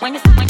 when it's when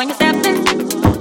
when you're stepping.